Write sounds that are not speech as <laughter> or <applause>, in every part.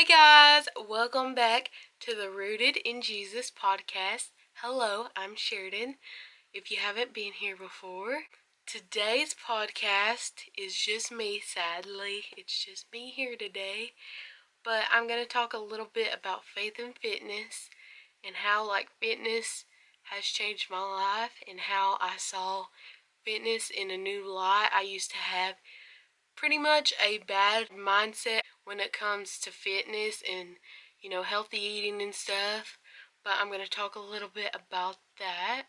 Hey guys, welcome back to the Rooted in Jesus podcast. Hello, I'm Cheridan. If you haven't been here before, today's podcast is just me, sadly. It's just me here today. But I'm going to talk a little bit about faith and fitness and how, like, fitness has changed my life and how I saw fitness in a new light. I used to have pretty much a bad mindset when it comes to fitness and you know healthy eating and stuff but I'm going to talk a little bit about that.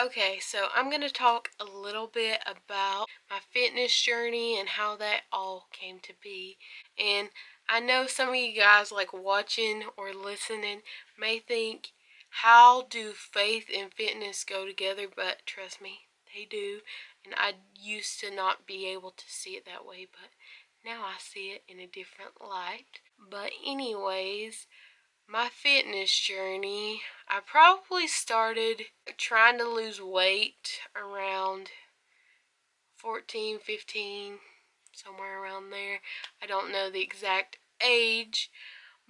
Okay so I'm going to talk a little bit about my fitness journey and how that all came to be. And I know some of you guys like watching or listening may think how do faith and fitness go together? But trust me they do. And I used to not be able to see it that way, but now I see it in a different light. But, anyways, my fitness journey, I probably started trying to lose weight around 14, 15, somewhere around there. I don't know the exact age,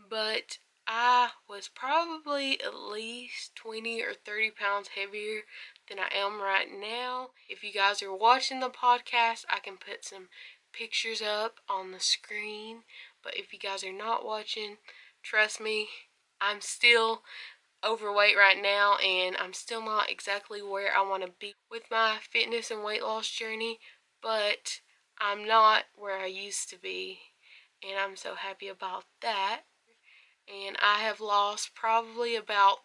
but I was probably at least 20 or 30 pounds heavier than I am right now. If you guys are watching the podcast, I can put some pictures up on the screen. But if you guys are not watching, trust me, I'm still overweight right now and I'm still not exactly where I want to be with my fitness and weight loss journey, but I'm not where I used to be and I'm so happy about that. And I have lost probably about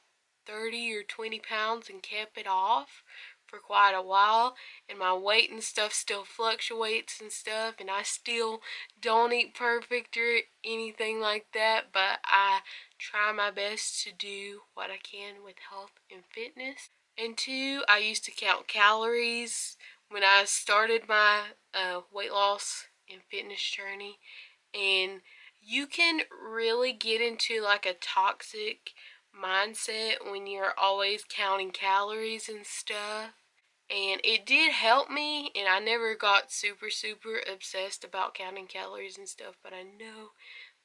30 or 20 pounds and kept it off for quite a while and my weight and stuff still fluctuates and stuff and I still don't eat perfect or anything like that but I try my best to do what I can with health and fitness and two I used to count calories when I started my uh, weight loss and fitness journey and you can really get into like a toxic mindset when you're always counting calories and stuff. And it did help me, and I never got super, super obsessed about counting calories and stuff, but I know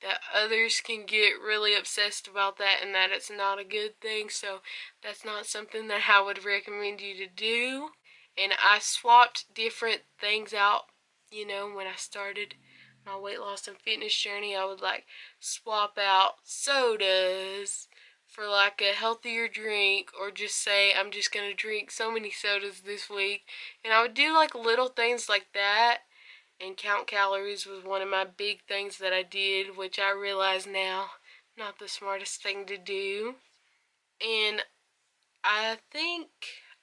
that others can get really obsessed about that and that it's not a good thing, so that's not something that I would recommend you to do. And I swapped different things out, you know, when I started my weight loss and fitness journey. I would like swap out sodas for like a healthier drink or just say I'm just going to drink so many sodas this week. And I would do like little things like that. And count calories was one of my big things that I did, which I realize now not the smartest thing to do. And I think,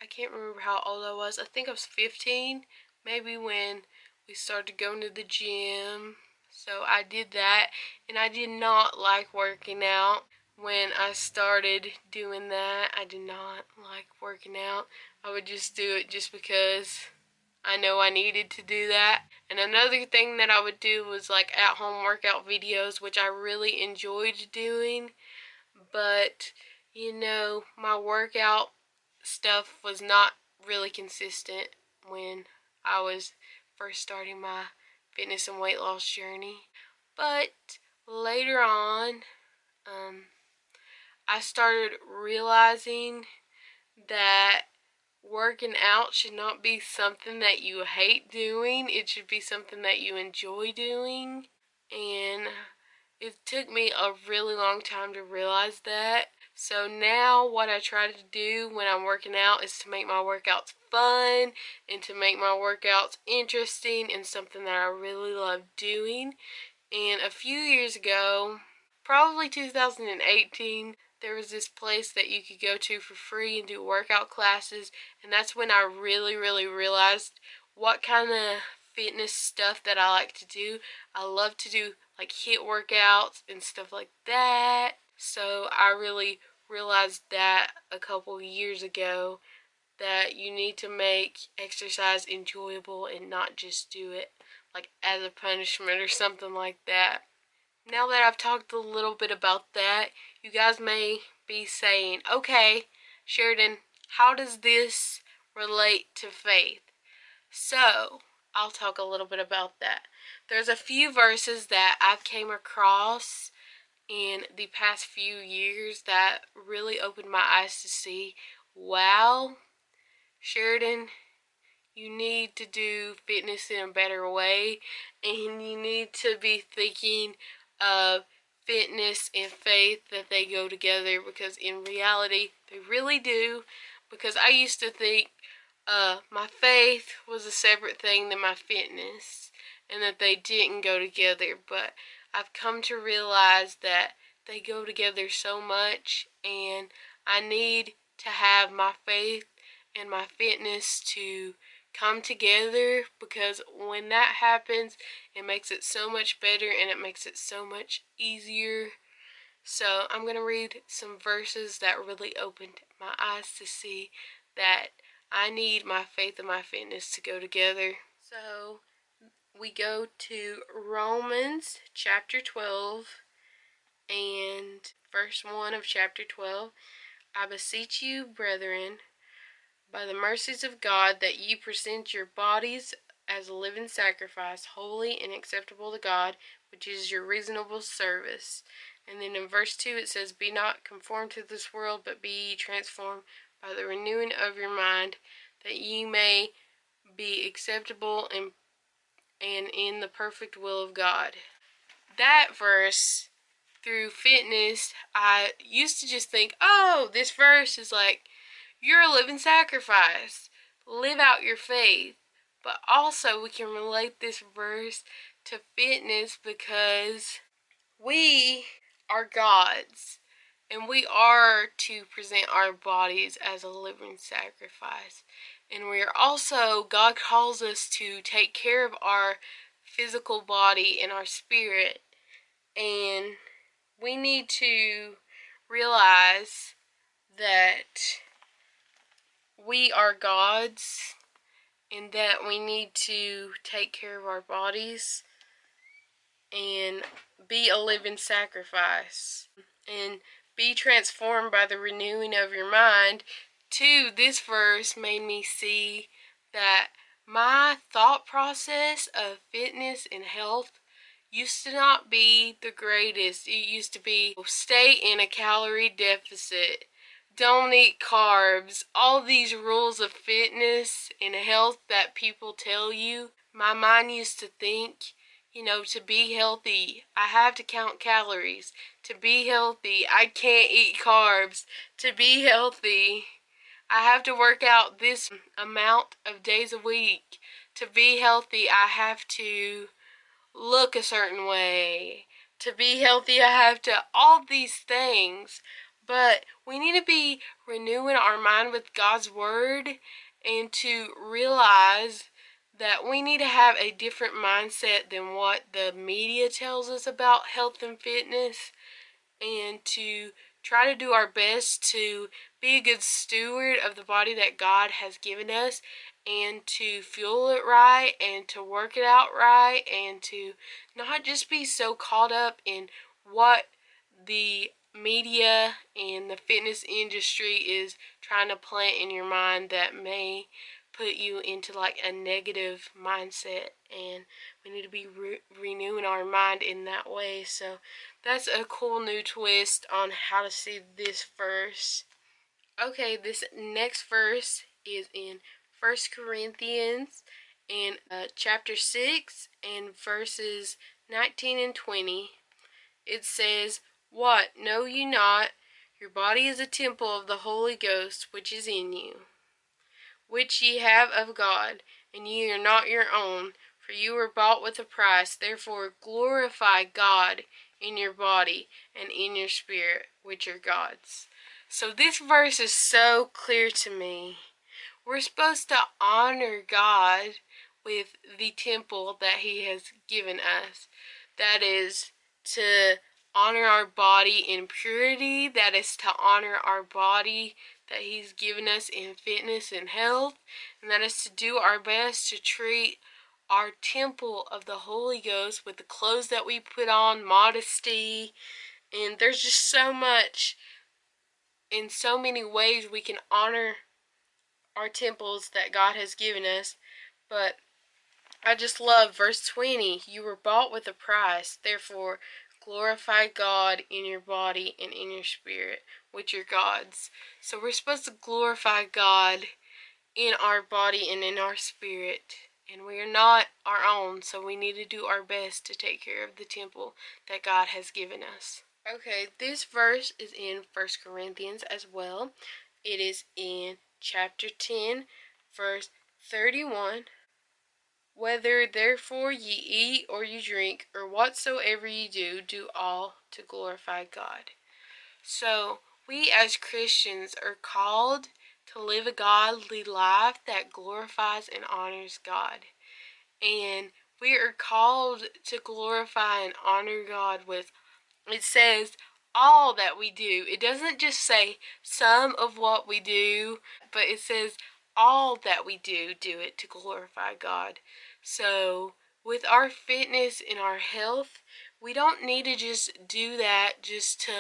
I can't remember how old I was. I think I was 15, maybe when we started going to the gym. So I did that, and I did not like working out when I started doing that, I did not like working out. I would just do it just because I know I needed to do that. And another thing that I would do was like at home workout videos, which I really enjoyed doing. But, you know, my workout stuff was not really consistent when I was first starting my fitness and weight loss journey. But later on, um, I started realizing that working out should not be something that you hate doing. It should be something that you enjoy doing. And it took me a really long time to realize that. So now what I try to do when I'm working out is to make my workouts fun and to make my workouts interesting and something that I really love doing. And a few years ago, probably 2018, there was this place that you could go to for free and do workout classes and that's when I really really realized what kind of fitness stuff that I like to do. I love to do like HIIT workouts and stuff like that. So I really realized that a couple years ago that you need to make exercise enjoyable and not just do it like as a punishment or something like that. Now that I've talked a little bit about that, you guys may be saying, okay, Cheridan, how does this relate to faith? So, I'll talk a little bit about that. There's a few verses that I've came across in the past few years that really opened my eyes to see wow, Cheridan, you need to do fitness in a better way and you need to be thinking of fitness and faith that they go together because in reality they really do. Because I used to think uh, my faith was a separate thing than my fitness and that they didn't go together. But I've come to realize that they go together so much and I need to have my faith and my fitness to come together because when that happens, it makes it so much better and it makes it so much easier. So I'm going to read some verses that really opened my eyes to see that I need my faith and my fitness to go together. So we go to Romans chapter 12 and verse 1 of chapter 12. I beseech you, brethren, by the mercies of God, that ye present your bodies as a living sacrifice, holy and acceptable to God, which is your reasonable service. And then in verse 2 it says, Be not conformed to this world, but be transformed by the renewing of your mind, that ye may be acceptable and, and in the perfect will of God. That verse, through fitness, I used to just think, oh, this verse is like you're a living sacrifice. Live out your faith. But also, we can relate this verse to fitness because we are God's. And we are to present our bodies as a living sacrifice. And we are also, God calls us to take care of our physical body and our spirit. And we need to realize that we are God's and that we need to take care of our bodies and be a living sacrifice and be transformed by the renewing of your mind. Two, this verse made me see that my thought process of fitness and health used to not be the greatest. It used to be stay in a calorie deficit don't eat carbs, all these rules of fitness and health that people tell you. My mind used to think, you know, to be healthy, I have to count calories. To be healthy, I can't eat carbs. To be healthy, I have to work out this amount of days a week. To be healthy, I have to look a certain way. To be healthy, I have to all these things. But we need to be renewing our mind with God's Word and to realize that we need to have a different mindset than what the media tells us about health and fitness and to try to do our best to be a good steward of the body that God has given us and to fuel it right and to work it out right and to not just be so caught up in what the media and the fitness industry is trying to plant in your mind that may put you into like a negative mindset and we need to be re renewing our mind in that way. So that's a cool new twist on how to see this verse. Okay this next verse is in First Corinthians in uh, chapter 6 and verses 19 and 20 it says what, know ye not, your body is a temple of the Holy Ghost which is in you, which ye have of God, and ye are not your own, for you were bought with a price. Therefore glorify God in your body and in your spirit, which are God's. So this verse is so clear to me. We're supposed to honor God with the temple that He has given us. That is to honor our body in purity, that is to honor our body that He's given us in fitness and health, and that is to do our best to treat our temple of the Holy Ghost with the clothes that we put on, modesty, and there's just so much in so many ways we can honor our temples that God has given us, but I just love verse 20. You were bought with a price, therefore glorify God in your body and in your spirit, which are God's. So we're supposed to glorify God in our body and in our spirit. And we are not our own, so we need to do our best to take care of the temple that God has given us. Okay, this verse is in First Corinthians as well. It is in chapter 10, verse 31. Whether therefore ye eat or ye drink, or whatsoever ye do, do all to glorify God. So, we as Christians are called to live a godly life that glorifies and honors God. And we are called to glorify and honor God with, it says, all that we do. It doesn't just say some of what we do, but it says all that we do, do it to glorify God. So, with our fitness and our health, we don't need to just do that just to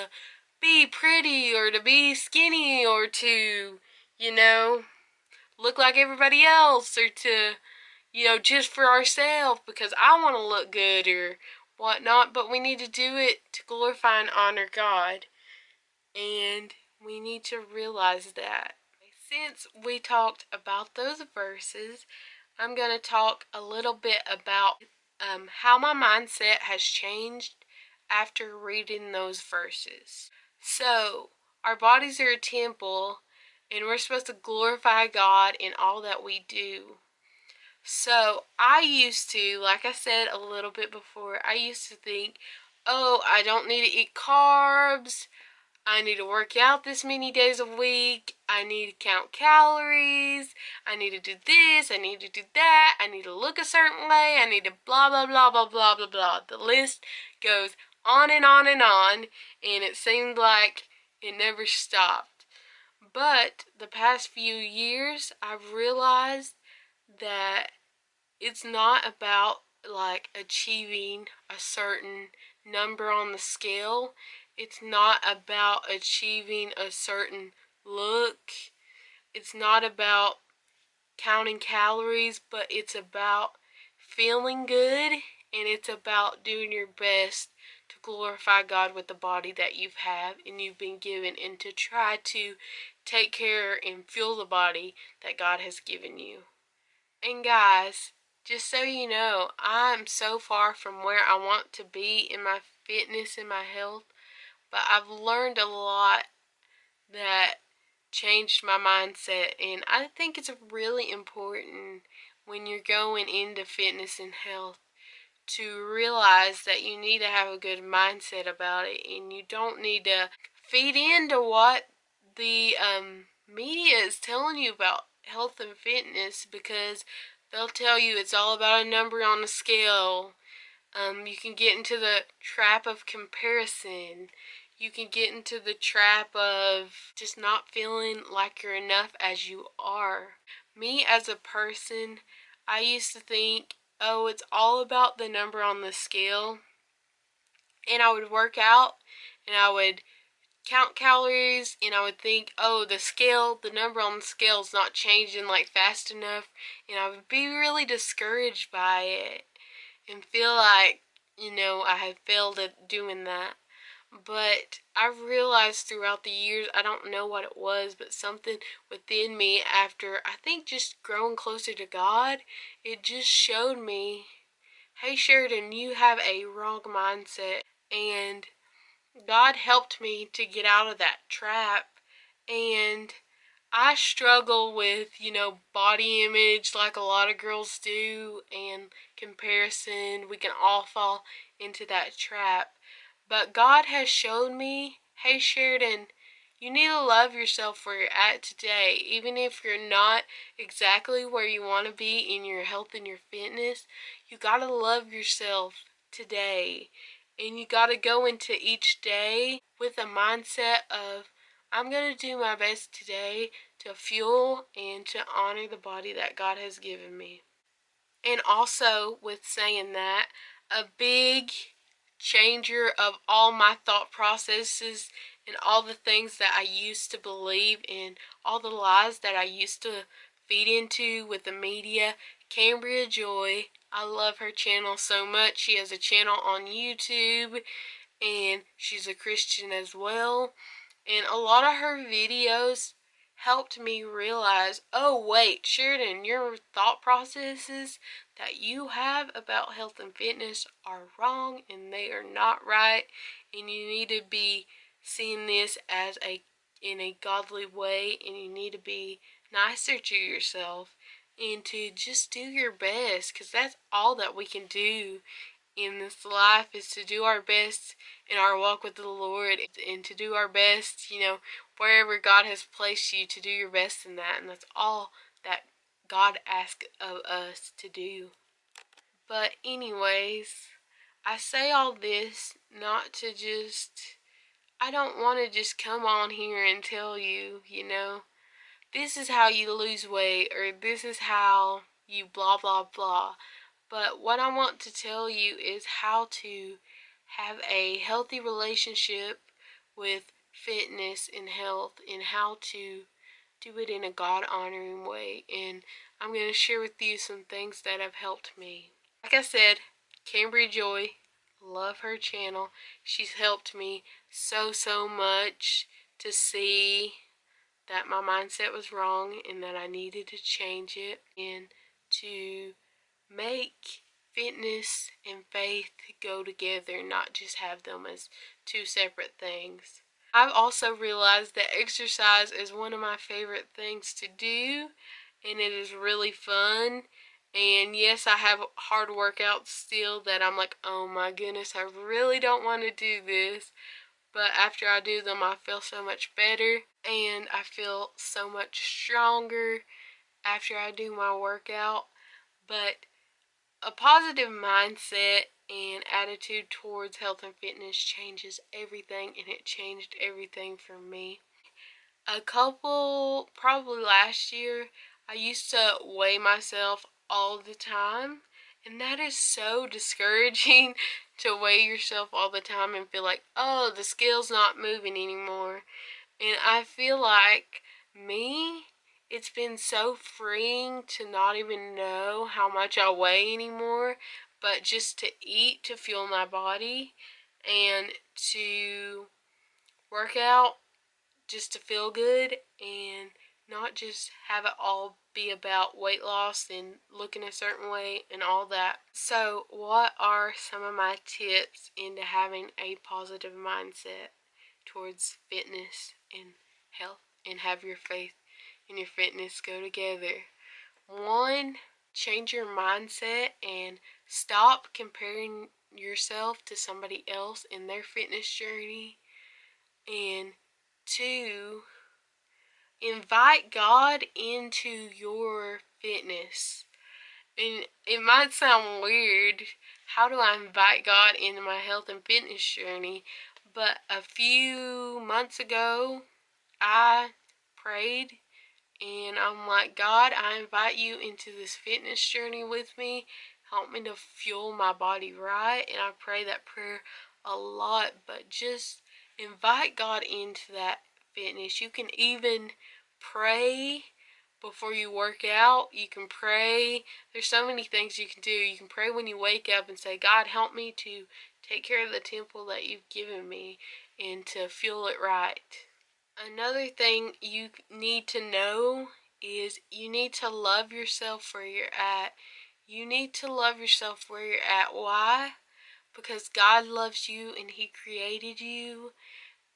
be pretty or to be skinny or to, you know, look like everybody else or to, you know, just for ourselves because I want to look good or whatnot. But we need to do it to glorify and honor God. And we need to realize that. Since we talked about those verses, I'm going to talk a little bit about um, how my mindset has changed after reading those verses. So, our bodies are a temple, and we're supposed to glorify God in all that we do. So, I used to, like I said a little bit before, I used to think, oh, I don't need to eat carbs. I need to work out this many days a week. I need to count calories. I need to do this. I need to do that. I need to look a certain way. I need to blah, blah, blah, blah, blah, blah, blah. The list goes on and on and on, and it seemed like it never stopped. But the past few years, I've realized that it's not about like achieving a certain number on the scale. It's not about achieving a certain look. It's not about counting calories, but it's about feeling good and it's about doing your best to glorify God with the body that you've have and you've been given and to try to take care and fuel the body that God has given you. And guys, just so you know, I'm so far from where I want to be in my fitness and my health but I've learned a lot that changed my mindset and I think it's really important when you're going into fitness and health to realize that you need to have a good mindset about it and you don't need to feed into what the um, media is telling you about health and fitness because they'll tell you it's all about a number on a scale. Um, you can get into the trap of comparison you can get into the trap of just not feeling like you're enough as you are. Me as a person, I used to think, oh, it's all about the number on the scale. And I would work out and I would count calories and I would think, oh, the scale, the number on the scale is not changing like fast enough. And I would be really discouraged by it and feel like, you know, I had failed at doing that but I realized throughout the years, I don't know what it was, but something within me after I think just growing closer to God, it just showed me, hey Cheridan, you have a wrong mindset. And God helped me to get out of that trap. And I struggle with, you know, body image like a lot of girls do and comparison. We can all fall into that trap. But God has shown me, hey Cheridan, you need to love yourself where you're at today. Even if you're not exactly where you want to be in your health and your fitness, you got to love yourself today. And you got to go into each day with a mindset of, I'm going to do my best today to fuel and to honor the body that God has given me. And also, with saying that, a big changer of all my thought processes and all the things that I used to believe and all the lies that I used to feed into with the media. Cambria Joy, I love her channel so much. She has a channel on YouTube and she's a Christian as well. And a lot of her videos helped me realize, oh wait, Cheridan, your thought processes that you have about health and fitness are wrong and they are not right and you need to be seeing this as a in a godly way and you need to be nicer to yourself and to just do your best because that's all that we can do in this life is to do our best in our walk with the Lord and to do our best, you know, wherever God has placed you to do your best in that and that's all that God asks of us to do. But anyways, I say all this not to just I don't want to just come on here and tell you, you know, this is how you lose weight or this is how you blah blah blah. But what I want to tell you is how to have a healthy relationship with fitness and health and how to do it in a God honoring way. And I'm going to share with you some things that have helped me. Like I said, Cambria Joy love her channel. She's helped me so, so much to see that my mindset was wrong and that I needed to change it and to make fitness and faith go together, not just have them as two separate things. I've also realized that exercise is one of my favorite things to do and it is really fun and yes, I have hard workouts still that I'm like, oh my goodness, I really don't want to do this. But after I do them, I feel so much better and I feel so much stronger after I do my workout. But a positive mindset and attitude towards health and fitness changes everything, and it changed everything for me. A couple, probably last year, I used to weigh myself all the time. And that is so <laughs> discouraging to weigh yourself all the time and feel like, oh, the scale's not moving anymore. And I feel like me, it's been so freeing to not even know how much I weigh anymore, but just to eat to fuel my body and to work out just to feel good and not just have it all be about weight loss and looking a certain way and all that. So, what are some of my tips into having a positive mindset towards fitness and health and have your faith and your fitness go together? One, change your mindset and stop comparing yourself to somebody else in their fitness journey. And two, invite God into your fitness. And it might sound weird. How do I invite God into my health and fitness journey? But a few months ago, I prayed and I'm like, God, I invite you into this fitness journey with me. Help me to fuel my body right. And I pray that prayer a lot, but just invite God into that fitness. You can even pray before you work out. You can pray. There's so many things you can do. You can pray when you wake up and say, God, help me to take care of the temple that you've given me and to fuel it right. Another thing you need to know is you need to love yourself where you're at. You need to love yourself where you're at. Why? Because God loves you and He created you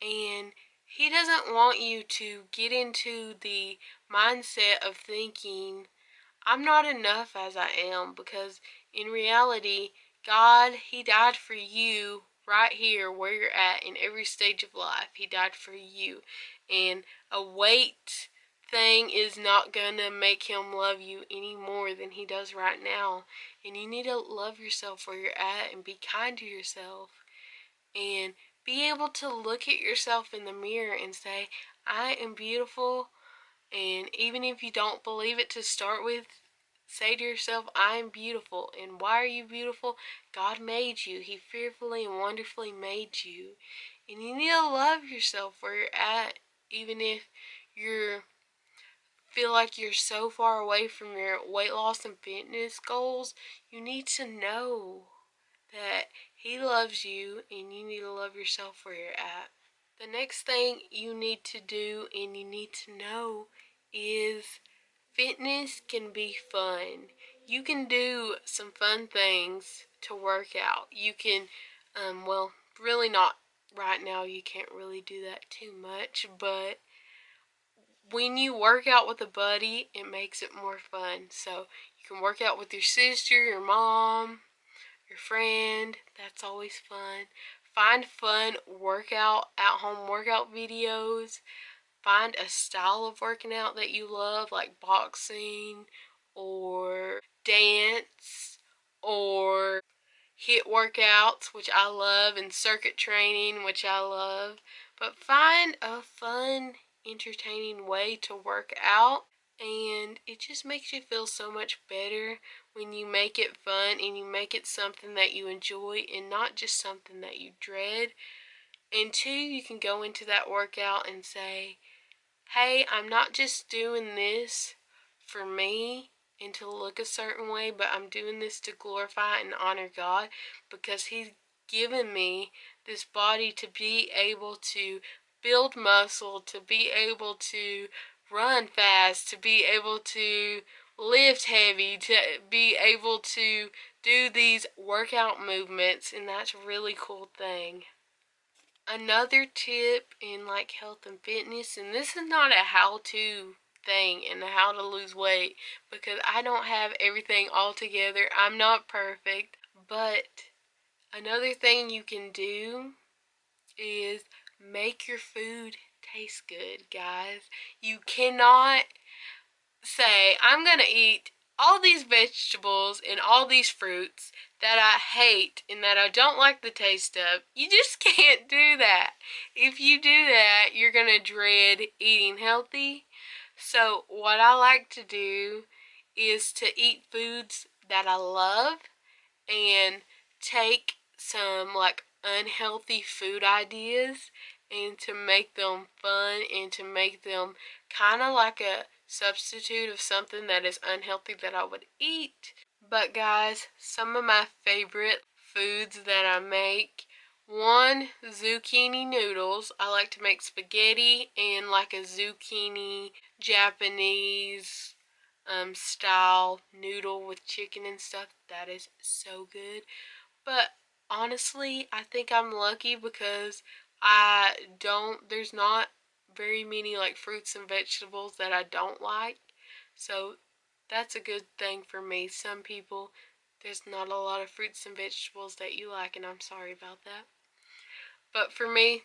and he doesn't want you to get into the mindset of thinking, I'm not enough as I am, because in reality, God, He died for you right here where you're at in every stage of life. He died for you. And a weight thing is not going to make Him love you any more than He does right now. And you need to love yourself where you're at and be kind to yourself. And be able to look at yourself in the mirror and say, I am beautiful. And even if you don't believe it to start with, say to yourself, I am beautiful. And why are you beautiful? God made you. He fearfully and wonderfully made you. And you need to love yourself where you're at, even if you feel like you're so far away from your weight loss and fitness goals. You need to know that He loves you, and you need to love yourself where you're at. The next thing you need to do and you need to know is fitness can be fun. You can do some fun things to work out. You can, um, well, really not right now. You can't really do that too much, but when you work out with a buddy, it makes it more fun. So you can work out with your sister, your mom, your friend. That's always fun. Find fun workout, at home workout videos. Find a style of working out that you love, like boxing or dance or HIIT workouts, which I love, and circuit training, which I love. But find a fun, entertaining way to work out and it just makes you feel so much better when you make it fun and you make it something that you enjoy and not just something that you dread. And two, you can go into that workout and say, hey, I'm not just doing this for me and to look a certain way, but I'm doing this to glorify and honor God because He's given me this body to be able to build muscle, to be able to run fast, to be able to lift heavy, to be able to do these workout movements, and that's a really cool thing. Another tip in like health and fitness, and this is not a how to thing and how to lose weight because I don't have everything all together. I'm not perfect, but another thing you can do is make your food taste good, guys. You cannot say, I'm going to eat all these vegetables and all these fruits that I hate and that I don't like the taste of. You just <laughs> can't do that. If you do that, you're going to dread eating healthy. So, what I like to do is to eat foods that I love and take some like unhealthy food ideas and to make them fun and to make them kind of like a substitute of something that is unhealthy that I would eat. But guys, some of my favorite foods that I make one zucchini noodles. I like to make spaghetti and like a zucchini Japanese um, style noodle with chicken and stuff. That is so good. But honestly, I think I'm lucky because I don't, there's not very many like fruits and vegetables that I don't like. So that's a good thing for me. Some people, there's not a lot of fruits and vegetables that you like, and I'm sorry about that. But for me,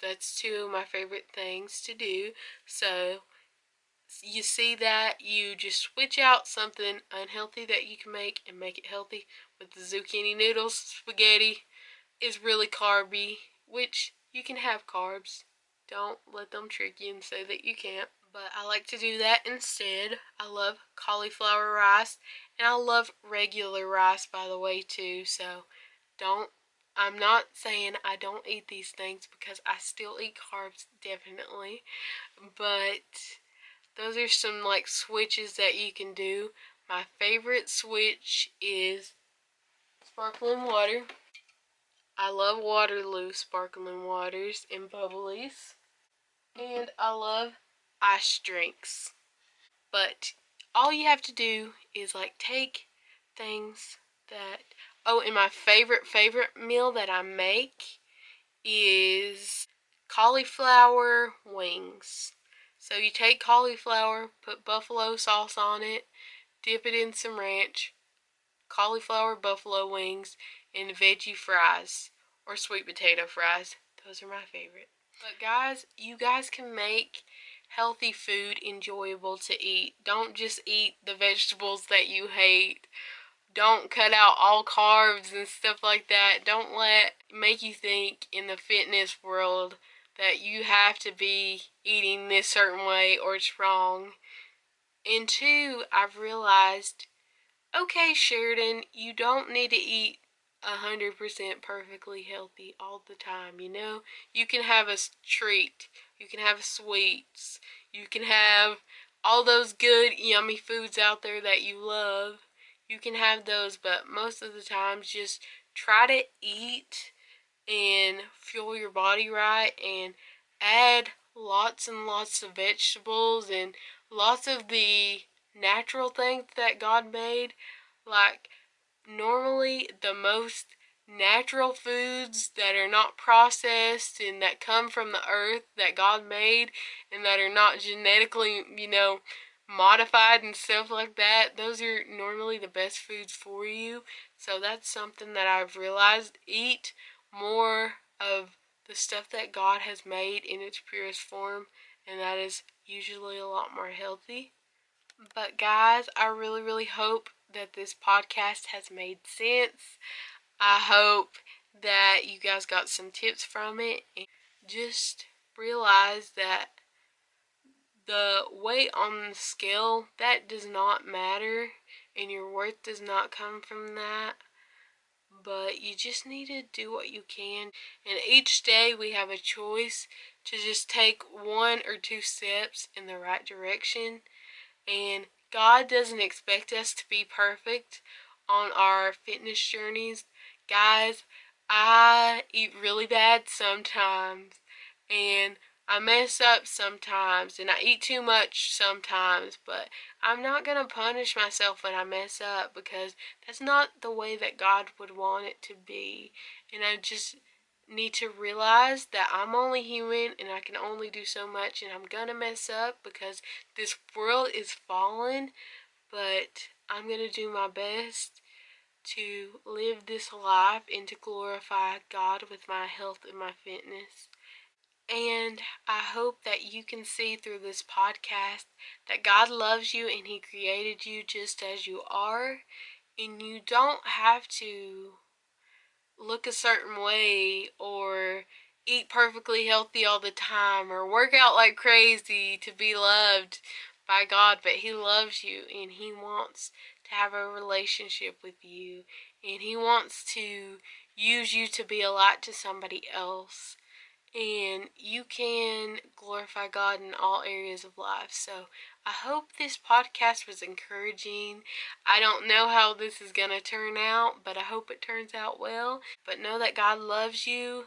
that's two of my favorite things to do. So you see that you just switch out something unhealthy that you can make and make it healthy with the zucchini noodles spaghetti is really carby which you can have carbs. Don't let them trick you and say that you can't. But I like to do that instead. I love cauliflower rice and I love regular rice by the way too. So don't I'm not saying I don't eat these things because I still eat carbs definitely. But those are some like switches that you can do. My favorite switch is sparkling water. I love Waterloo sparkling waters and bubblies. And I love ice drinks. But all you have to do is like take things that oh and my favorite favorite meal that I make is cauliflower wings. So you take cauliflower, put buffalo sauce on it, dip it in some ranch, cauliflower buffalo wings, and veggie fries or sweet potato fries. Those are my favorite. But guys, you guys can make healthy food enjoyable to eat. Don't just eat the vegetables that you hate. Don't cut out all carbs and stuff like that. Don't let make you think in the fitness world that you have to be eating this certain way or it's wrong. And two, I've realized, okay, Cheridan, you don't need to eat 100% perfectly healthy all the time, you know? You can have a treat, you can have sweets, you can have all those good, yummy foods out there that you love. you can have those, but most of the times just try to eat and fuel your body right and add lots and lots of vegetables and lots of the natural things that God made. Like, normally, the most natural foods that are not processed and that come from the earth that God made and that are not genetically, you know, modified and stuff like that, those are normally the best foods for you. So that's something that I've realized. Eat more of the stuff that God has made in its purest form, and that is usually a lot more healthy. But guys, I really, really hope that this podcast has made sense. I hope that you guys got some tips from it and just realize that the weight on the scale that does not matter and your worth does not come from that. But you just need to do what you can. And each day we have a choice to just take one or two steps in the right direction and God doesn't expect us to be perfect on our fitness journeys guys I eat really bad sometimes and I mess up sometimes and I eat too much sometimes, but I'm not going to punish myself when I mess up because that's not the way that God would want it to be. And I just need to realize that I'm only human and I can only do so much and I'm to mess up because this world is fallen, but I'm to do my best to live this life and to glorify God with my health and my fitness. And I hope that you can see through this podcast that God loves you and He created you just as you are. And you don't have to look a certain way or eat perfectly healthy all the time or work out like crazy to be loved by God. But He loves you and He wants to have a relationship with you. And He wants to use you to be a light to somebody else and you can glorify God in all areas of life. So I hope this podcast was encouraging. I don't know how this is going to turn out, but I hope it turns out well. But know that God loves you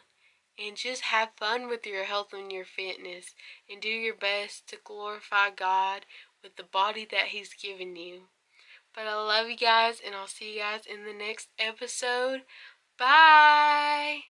and just have fun with your health and your fitness and do your best to glorify God with the body that He's given you. But I love you guys, and I'll see you guys in the next episode. Bye!